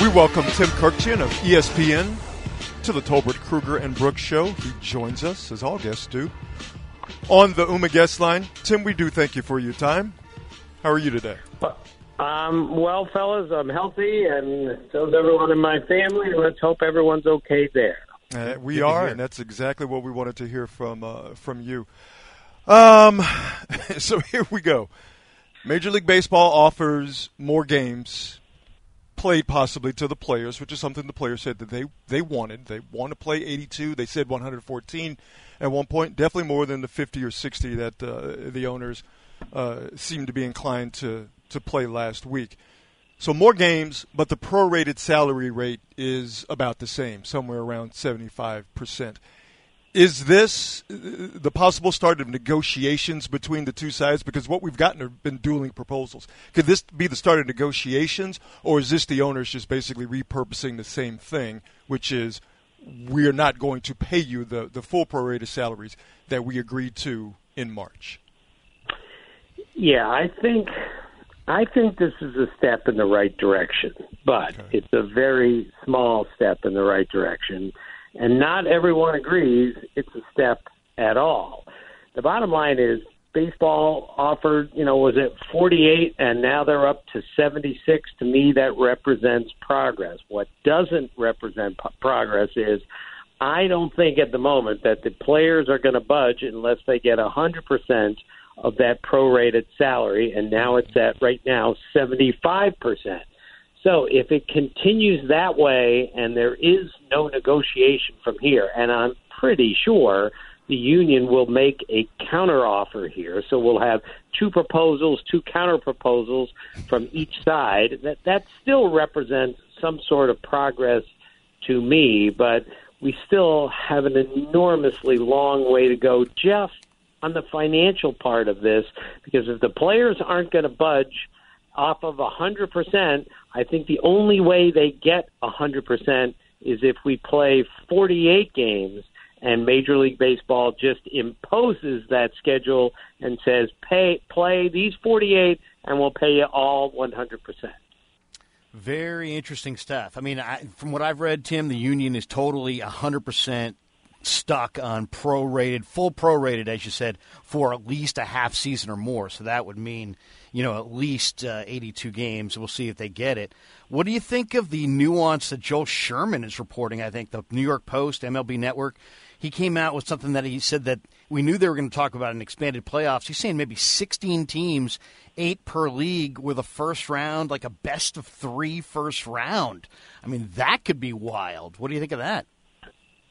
We welcome Tim Kurkjian of ESPN to the Tolbert Krueger and Brooks show. He joins us, as all guests do, on the UMA guest line. Tim, we do thank you for your time. How are you today? Um, well, fellas, I'm healthy, and so is everyone in my family. Let's hope everyone's okay there. Uh, we are, and that's exactly what we wanted to hear from uh, from you. Um, so here we go. Major League Baseball offers more games played possibly to the players, which is something the players said that they, they wanted. They want to play 82. They said 114 at one point, definitely more than the 50 or 60 that uh, the owners uh, seemed to be inclined to, to play last week. So more games, but the prorated salary rate is about the same, somewhere around 75%. Is this uh, the possible start of negotiations between the two sides? Because what we've gotten have been dueling proposals. Could this be the start of negotiations, or is this the owners just basically repurposing the same thing, which is we are not going to pay you the, the full prorated salaries that we agreed to in March? Yeah, I think I think this is a step in the right direction, but okay. it's a very small step in the right direction and not everyone agrees it's a step at all. The bottom line is baseball offered, you know, was it 48 and now they're up to 76. To me, that represents progress. What doesn't represent p- progress is I don't think at the moment that the players are going to budge unless they get 100% of that prorated salary, and now it's at right now 75%. So if it continues that way and there is no negotiation from here, and I'm pretty sure the union will make a counteroffer here. So we'll have two proposals, two counterproposals from each side. That that still represents some sort of progress to me, but we still have an enormously long way to go just on the financial part of this because if the players aren't going to budge off of a 100%, I think the only way they get a 100% is if we play 48 games and Major League Baseball just imposes that schedule and says, pay, play these 48 and we'll pay you all 100%. Very interesting stuff. I mean, I, from what I've read, Tim, the union is totally 100% stuck on prorated, full prorated, as you said, for at least a half season or more. So that would mean, you know, at least uh, 82 games. We'll see if they get it. What do you think of the nuance that Joel Sherman is reporting? I think the New York Post, MLB Network, he came out with something that he said that we knew they were going to talk about an expanded playoffs. He's saying maybe 16 teams, eight per league, with a first round, like a best of three first round. I mean, that could be wild. What do you think of that?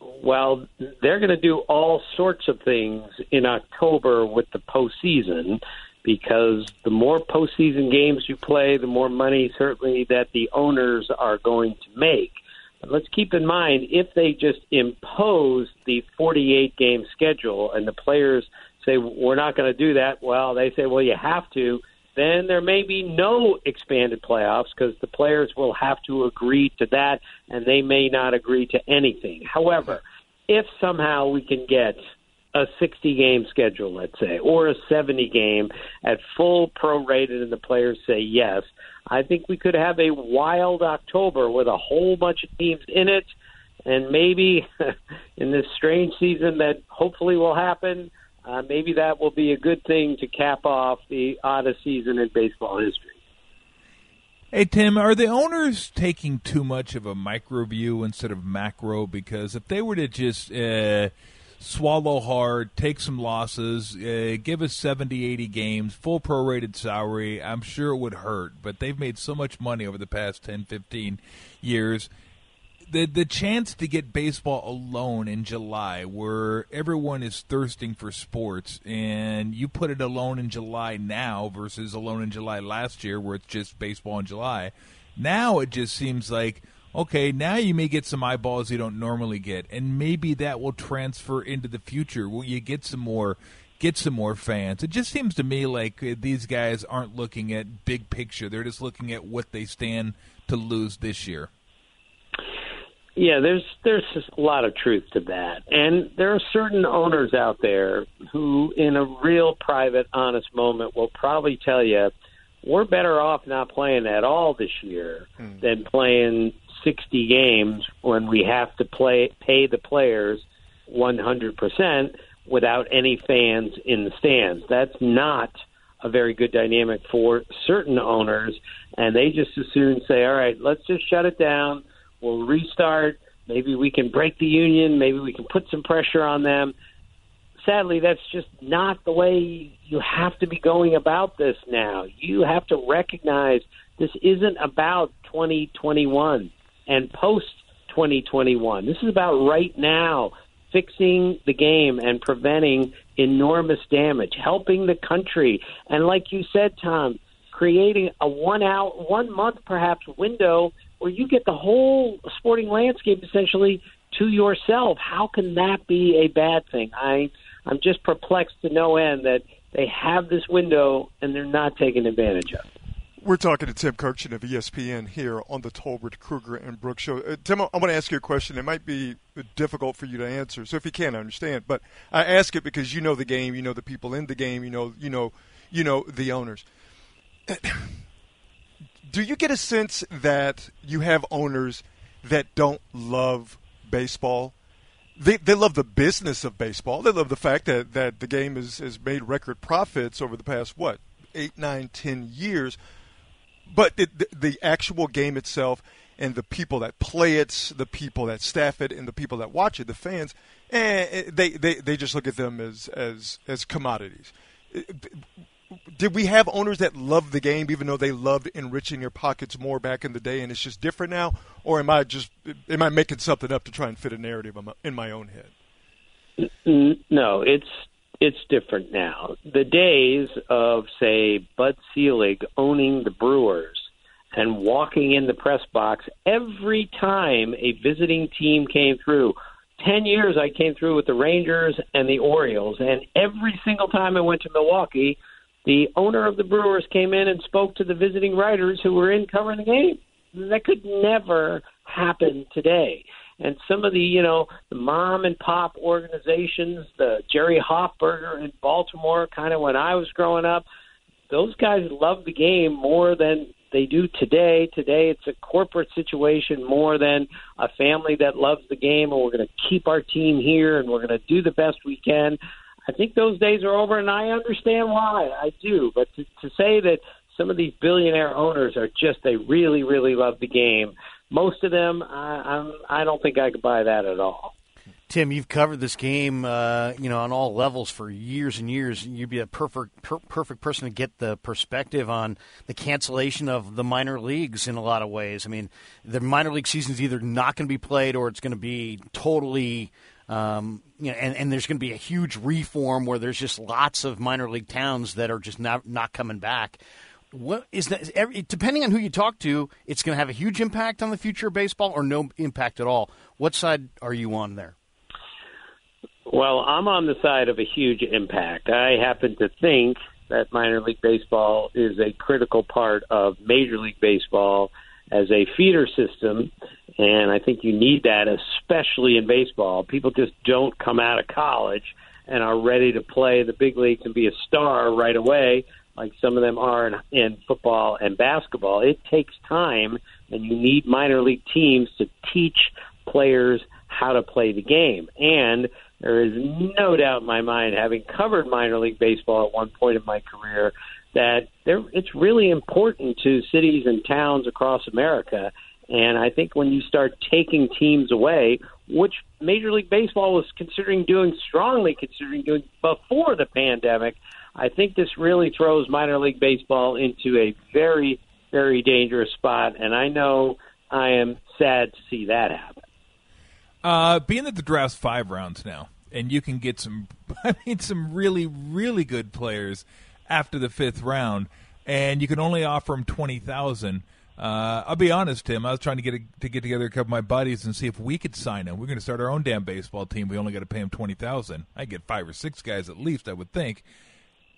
Well, they're going to do all sorts of things in October with the postseason because the more postseason games you play, the more money certainly that the owners are going to make. But let's keep in mind if they just impose the 48 game schedule and the players say, we're not going to do that, well, they say, well, you have to then there may be no expanded playoffs because the players will have to agree to that and they may not agree to anything. However, if somehow we can get a 60 game schedule, let's say, or a 70 game at full prorated and the players say yes, I think we could have a wild October with a whole bunch of teams in it. And maybe in this strange season that hopefully will happen, uh, maybe that will be a good thing to cap off the oddest season in baseball history. Hey Tim, are the owners taking too much of a micro view instead of macro? Because if they were to just uh, swallow hard, take some losses, uh, give us 70, 80 games, full prorated salary, I'm sure it would hurt. But they've made so much money over the past 10, 15 years the the chance to get baseball alone in July, where everyone is thirsting for sports, and you put it alone in July now versus alone in July last year, where it's just baseball in July. Now it just seems like okay, now you may get some eyeballs you don't normally get, and maybe that will transfer into the future. Will you get some more? Get some more fans. It just seems to me like uh, these guys aren't looking at big picture. They're just looking at what they stand to lose this year. Yeah, there's there's a lot of truth to that, and there are certain owners out there who, in a real private, honest moment, will probably tell you, we're better off not playing at all this year hmm. than playing 60 games when we have to play pay the players 100% without any fans in the stands. That's not a very good dynamic for certain owners, and they just as soon say, "All right, let's just shut it down. We'll restart. Maybe we can break the union. Maybe we can put some pressure on them." Sadly, that's just not the way you have to be going about this now. You have to recognize this isn't about 2021 and post 2021. This is about right now fixing the game and preventing enormous damage, helping the country. And like you said, Tom, creating a one out, one month perhaps window where you get the whole sporting landscape essentially to yourself. How can that be a bad thing? I I'm just perplexed to no end that they have this window and they're not taking advantage of it. We're talking to Tim Kurkjian of ESPN here on the Tolbert, Krueger and Brooks show. Uh, Tim, I want to ask you a question. It might be difficult for you to answer, so if you can, I understand. But I ask it because you know the game, you know the people in the game, you know, you know, you know the owners. Do you get a sense that you have owners that don't love baseball? They, they love the business of baseball. They love the fact that, that the game has, has made record profits over the past, what, eight, nine, ten years but the, the actual game itself and the people that play it, the people that staff it, and the people that watch it, the fans, eh, they, they, they just look at them as, as, as commodities. Did we have owners that loved the game, even though they loved enriching their pockets more back in the day, and it's just different now? Or am I just am I making something up to try and fit a narrative in my own head? No, it's it's different now. The days of, say, Bud Selig owning the Brewers and walking in the press box every time a visiting team came through. Ten years I came through with the Rangers and the Orioles, and every single time I went to Milwaukee, the owner of the Brewers came in and spoke to the visiting writers who were in covering the game. That could never happen today and some of the you know the mom and pop organizations, the Jerry Hoffberger in Baltimore, kind of when I was growing up, those guys love the game more than they do today. Today, it's a corporate situation more than a family that loves the game, and we're going to keep our team here, and we're going to do the best we can. I think those days are over, and I understand why. I do, but to, to say that some of these billionaire owners are just they really, really love the game most of them, I, I'm, I don't think I could buy that at all. Tim, you've covered this game, uh, you know, on all levels for years and years. You'd be a perfect, per- perfect person to get the perspective on the cancellation of the minor leagues in a lot of ways. I mean, the minor league season is either not going to be played or it's going to be totally, um, you know, and, and there's going to be a huge reform where there's just lots of minor league towns that are just not not coming back what is that? Every, depending on who you talk to, it's going to have a huge impact on the future of baseball, or no impact at all. What side are you on there? Well, I'm on the side of a huge impact. I happen to think that minor league baseball is a critical part of Major League Baseball as a feeder system, and I think you need that, especially in baseball. People just don't come out of college and are ready to play the big leagues and be a star right away like some of them are in, in football and basketball, it takes time, and you need minor league teams to teach players how to play the game. And there is no doubt in my mind, having covered minor league baseball at one point in my career, that there, it's really important to cities and towns across America. And I think when you start taking teams away, which Major League Baseball was considering doing, strongly considering doing before the pandemic, I think this really throws minor league baseball into a very, very dangerous spot, and I know I am sad to see that happen. Uh, being that the draft's five rounds now, and you can get some, I mean, some really, really good players after the fifth round, and you can only offer them twenty thousand. Uh, I'll be honest, Tim. I was trying to get a, to get together a couple of my buddies and see if we could sign him. We're going to start our own damn baseball team. We only got to pay him twenty thousand. I get five or six guys at least, I would think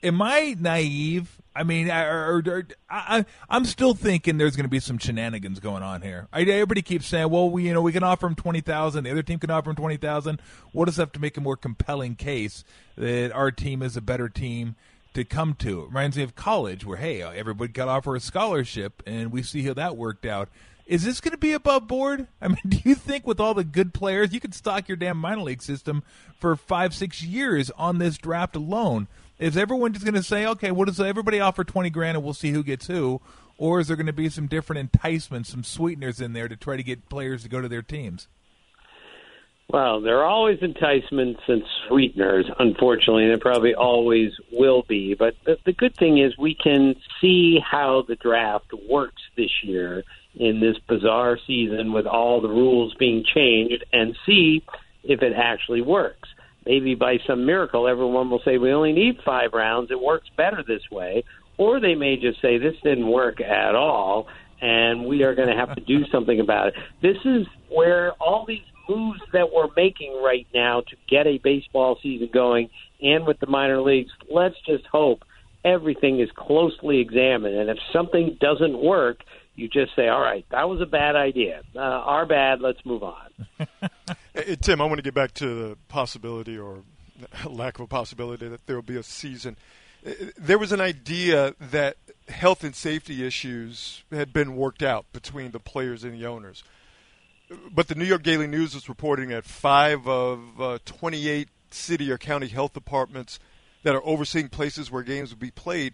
am I naive? I mean, or, or, I, am still thinking there's going to be some shenanigans going on here. I, everybody keeps saying, "Well, we, you know, we can offer him twenty thousand. The other team can offer him twenty thousand. What does that have to make a more compelling case that our team is a better team to come to. It reminds me of college, where hey, uh, everybody got offered a scholarship, and we see how that worked out. Is this going to be above board? I mean, do you think with all the good players, you could stock your damn minor league system for five, six years on this draft alone? Is everyone just going to say, okay, what does everybody offer twenty grand, and we'll see who gets who? Or is there going to be some different enticements, some sweeteners in there to try to get players to go to their teams? Well, there are always enticements and sweeteners, unfortunately, and there probably always will be. But the, the good thing is we can see how the draft works this year in this bizarre season with all the rules being changed and see if it actually works. Maybe by some miracle, everyone will say we only need five rounds. It works better this way. Or they may just say this didn't work at all and we are going to have to do something about it. This is where all these moves that we're making right now to get a baseball season going and with the minor leagues, let's just hope everything is closely examined. And if something doesn't work, you just say, all right, that was a bad idea. Uh, our bad, let's move on. hey, Tim, I want to get back to the possibility or lack of a possibility that there will be a season. Uh, there was an idea that health and safety issues had been worked out between the players and the owners but the New York Daily News is reporting that five of uh, 28 city or county health departments that are overseeing places where games will be played,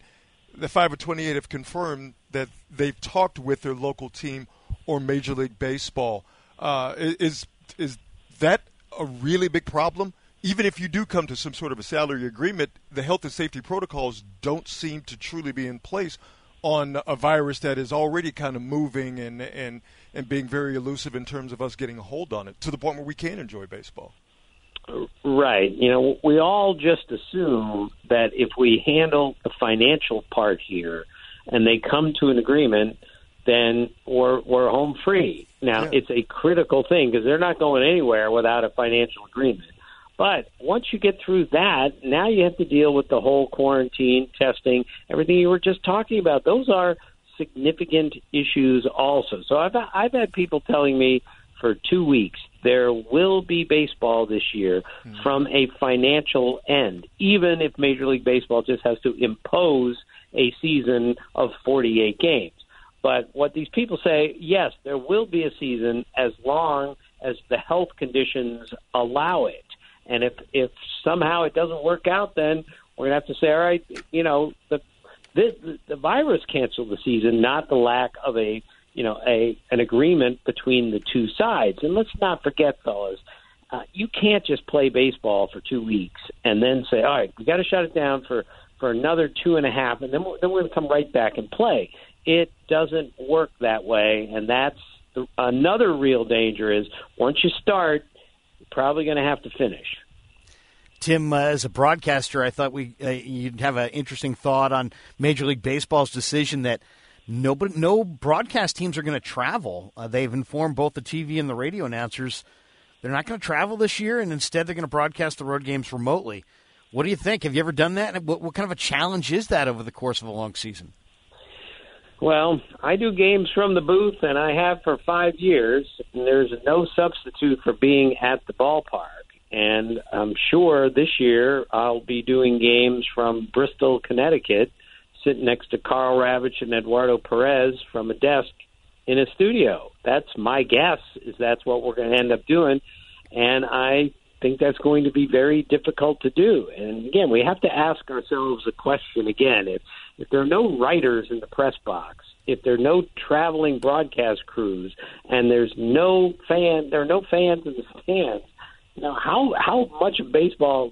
the five of 28 have confirmed that they've talked with their local team or Major League Baseball. Uh, is is that a really big problem? Even if you do come to some sort of a salary agreement, the health and safety protocols don't seem to truly be in place on a virus that is already kind of moving and and and being very elusive in terms of us getting a hold on it to the point where we can enjoy baseball. Right. You know, we all just assume that if we handle the financial part here and they come to an agreement, then we're we're home free. Now, yeah. it's a critical thing because they're not going anywhere without a financial agreement. But once you get through that, now you have to deal with the whole quarantine, testing, everything you were just talking about. Those are significant issues also. So I've I've had people telling me for two weeks there will be baseball this year mm-hmm. from a financial end, even if Major League Baseball just has to impose a season of 48 games. But what these people say, yes, there will be a season as long as the health conditions allow it. And if if somehow it doesn't work out, then we're gonna have to say, all right, you know, the the, the virus canceled the season, not the lack of a you know a an agreement between the two sides. And let's not forget, fellas, uh, you can't just play baseball for two weeks and then say, all right, we got to shut it down for for another two and a half, and then we're, then we're going to come right back and play. It doesn't work that way, and that's the, another real danger. Is once you start, probably going to have to finish. Tim, uh, as a broadcaster, I thought we uh, you'd have an interesting thought on Major League Baseball's decision that nobody, no broadcast teams are going to travel. Uh, they've informed both the TV and the radio announcers they're not going to travel this year, and instead they're going to broadcast the road games remotely. What do you think? Have you ever done that? What, what kind of a challenge is that over the course of a long season? Well, I do games from the booth, and I have for five years. And there's no substitute for being at the ballpark. And I'm sure this year I'll be doing games from Bristol, Connecticut, sitting next to Karl Ravech and Eduardo Perez from a desk in a studio. That's my guess is that's what we're going to end up doing. And I think that's going to be very difficult to do. And again, we have to ask ourselves a question again. If if there are no writers in the press box, if there are no traveling broadcast crews, and there's no fan, there are no fans in the stands, now, how how much of baseball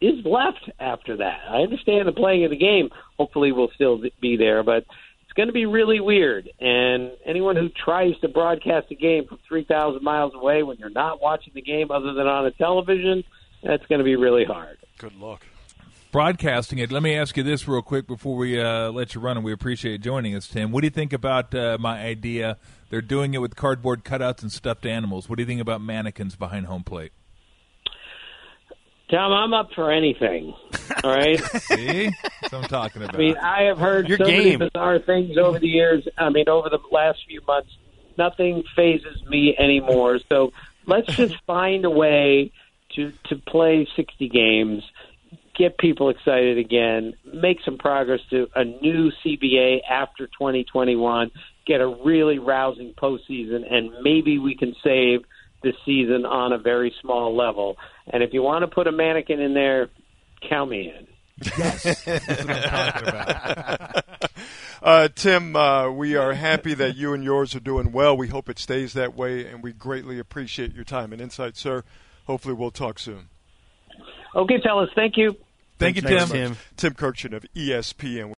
is left after that? I understand the playing of the game. Hopefully, will still be there, but it's going to be really weird. And anyone who tries to broadcast a game from three thousand miles away when you're not watching the game other than on a television, that's going to be really hard. Good luck. Broadcasting it. Let me ask you this real quick before we uh, let you run, and we appreciate joining us, Tim. What do you think about uh, my idea? They're doing it with cardboard cutouts and stuffed animals. What do you think about mannequins behind home plate? Tom, I'm up for anything. All right. See, that's what I'm talking about. I mean, I have heard Your so game. many bizarre things over the years. I mean, over the last few months, nothing fazes me anymore. So let's just find a way to to play 60 games. Get people excited again, make some progress to a new CBA after 2021, get a really rousing postseason, and maybe we can save the season on a very small level. And if you want to put a mannequin in there, count me in. Yes, that's what I'm talking about. Uh, Tim, uh, we are happy that you and yours are doing well. We hope it stays that way, and we greatly appreciate your time and insight, sir. Hopefully, we'll talk soon. Okay, fellas. Thank you. Thank you, Thanks Tim. Tim Kurkjian of ESPN.